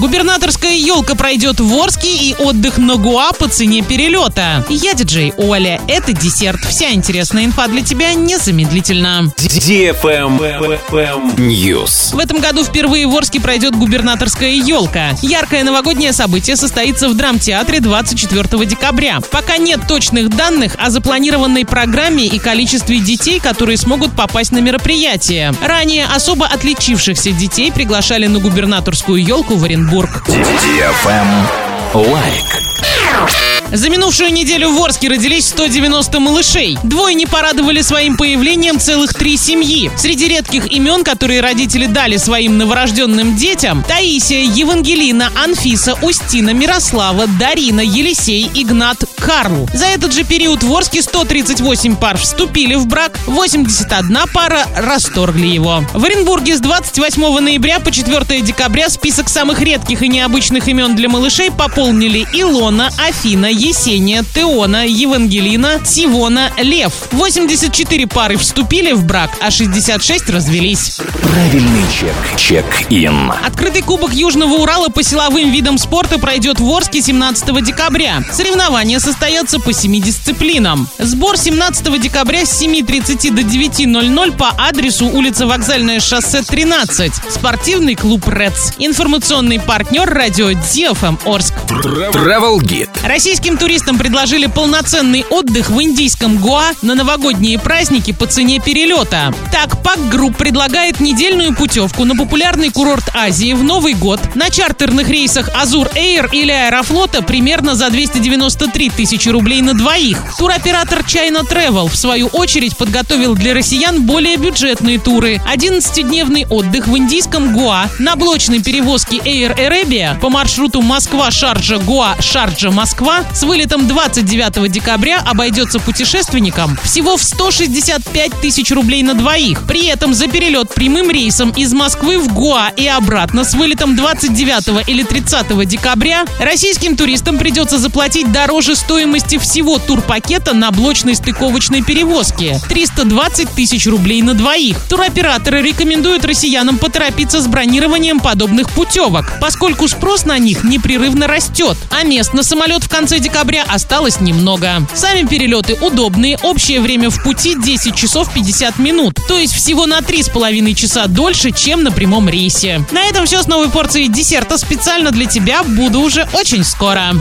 Губернаторская елка пройдет в Орске и отдых на Гуа по цене перелета. Я диджей Оля. Это десерт. Вся интересная инфа для тебя незамедлительно. News. В этом году впервые в Орске пройдет губернаторская елка. Яркое новогоднее событие состоится в драмтеатре 24 декабря. Пока нет точных данных о запланированной программе и количестве детей, которые смогут попасть на мероприятие. Ранее особо отличившихся детей приглашали на губернаторскую елку в Оренбург. Лайк. За минувшую неделю в Орске родились 190 малышей. Двое не порадовали своим появлением целых три семьи. Среди редких имен, которые родители дали своим новорожденным детям, Таисия, Евангелина, Анфиса, Устина, Мирослава, Дарина, Елисей, Игнат, Карл. За этот же период в Орске 138 пар вступили в брак, 81 пара расторгли его. В Оренбурге с 28 ноября по 4 декабря список самых редких и необычных имен для малышей пополнили Илона, Афина, Есения, Теона, Евангелина, Сивона, Лев. 84 пары вступили в брак, а 66 развелись. Правильный check. Check-in. Открытый кубок Южного Урала по силовым видам спорта пройдет в Орске 17 декабря. Соревнования состоятся по семи дисциплинам. Сбор 17 декабря с 7.30 до 9.00 по адресу улица Вокзальное шоссе 13. Спортивный клуб «Рец». Информационный партнер радио DFM Орск. Travel Guide. Российским туристам предложили полноценный отдых в индийском Гоа на новогодние праздники по цене перелета. Так, PAC Group предлагает недельную путевку на популярный курорт Азии в Новый год на чартерных рейсах Azur Air или Аэрофлота примерно за 293 тысячи рублей на двоих. Туроператор China Travel, в свою очередь, подготовил для россиян более бюджетные туры. 11-дневный отдых в индийском Гоа на блочной перевозке Air Arabia по маршруту Москва-Шарджа-Гоа, Шарджа-Москва с вылетом 29 декабря обойдется путешественникам всего в 165 тысяч рублей на двоих. При этом за перелет прямым рейсом из Москвы в Гоа и обратно с вылетом 29 или 30 декабря российским туристам придется заплатить дороже стоимости всего турпакета на блочной стыковочной перевозке – 320 тысяч рублей на двоих. Туроператоры рекомендуют россиянам поторопиться с бронированием подобных путевок, поскольку спрос на них непрерывно растет, а мест на самолет в конце декабря осталось немного. Сами перелеты удобные, общее время в пути 10 часов 50 минут, то есть всего на 3,5 часа дольше, чем на прямом рейсе. На этом все с новой порцией десерта специально для тебя. Буду уже очень скоро.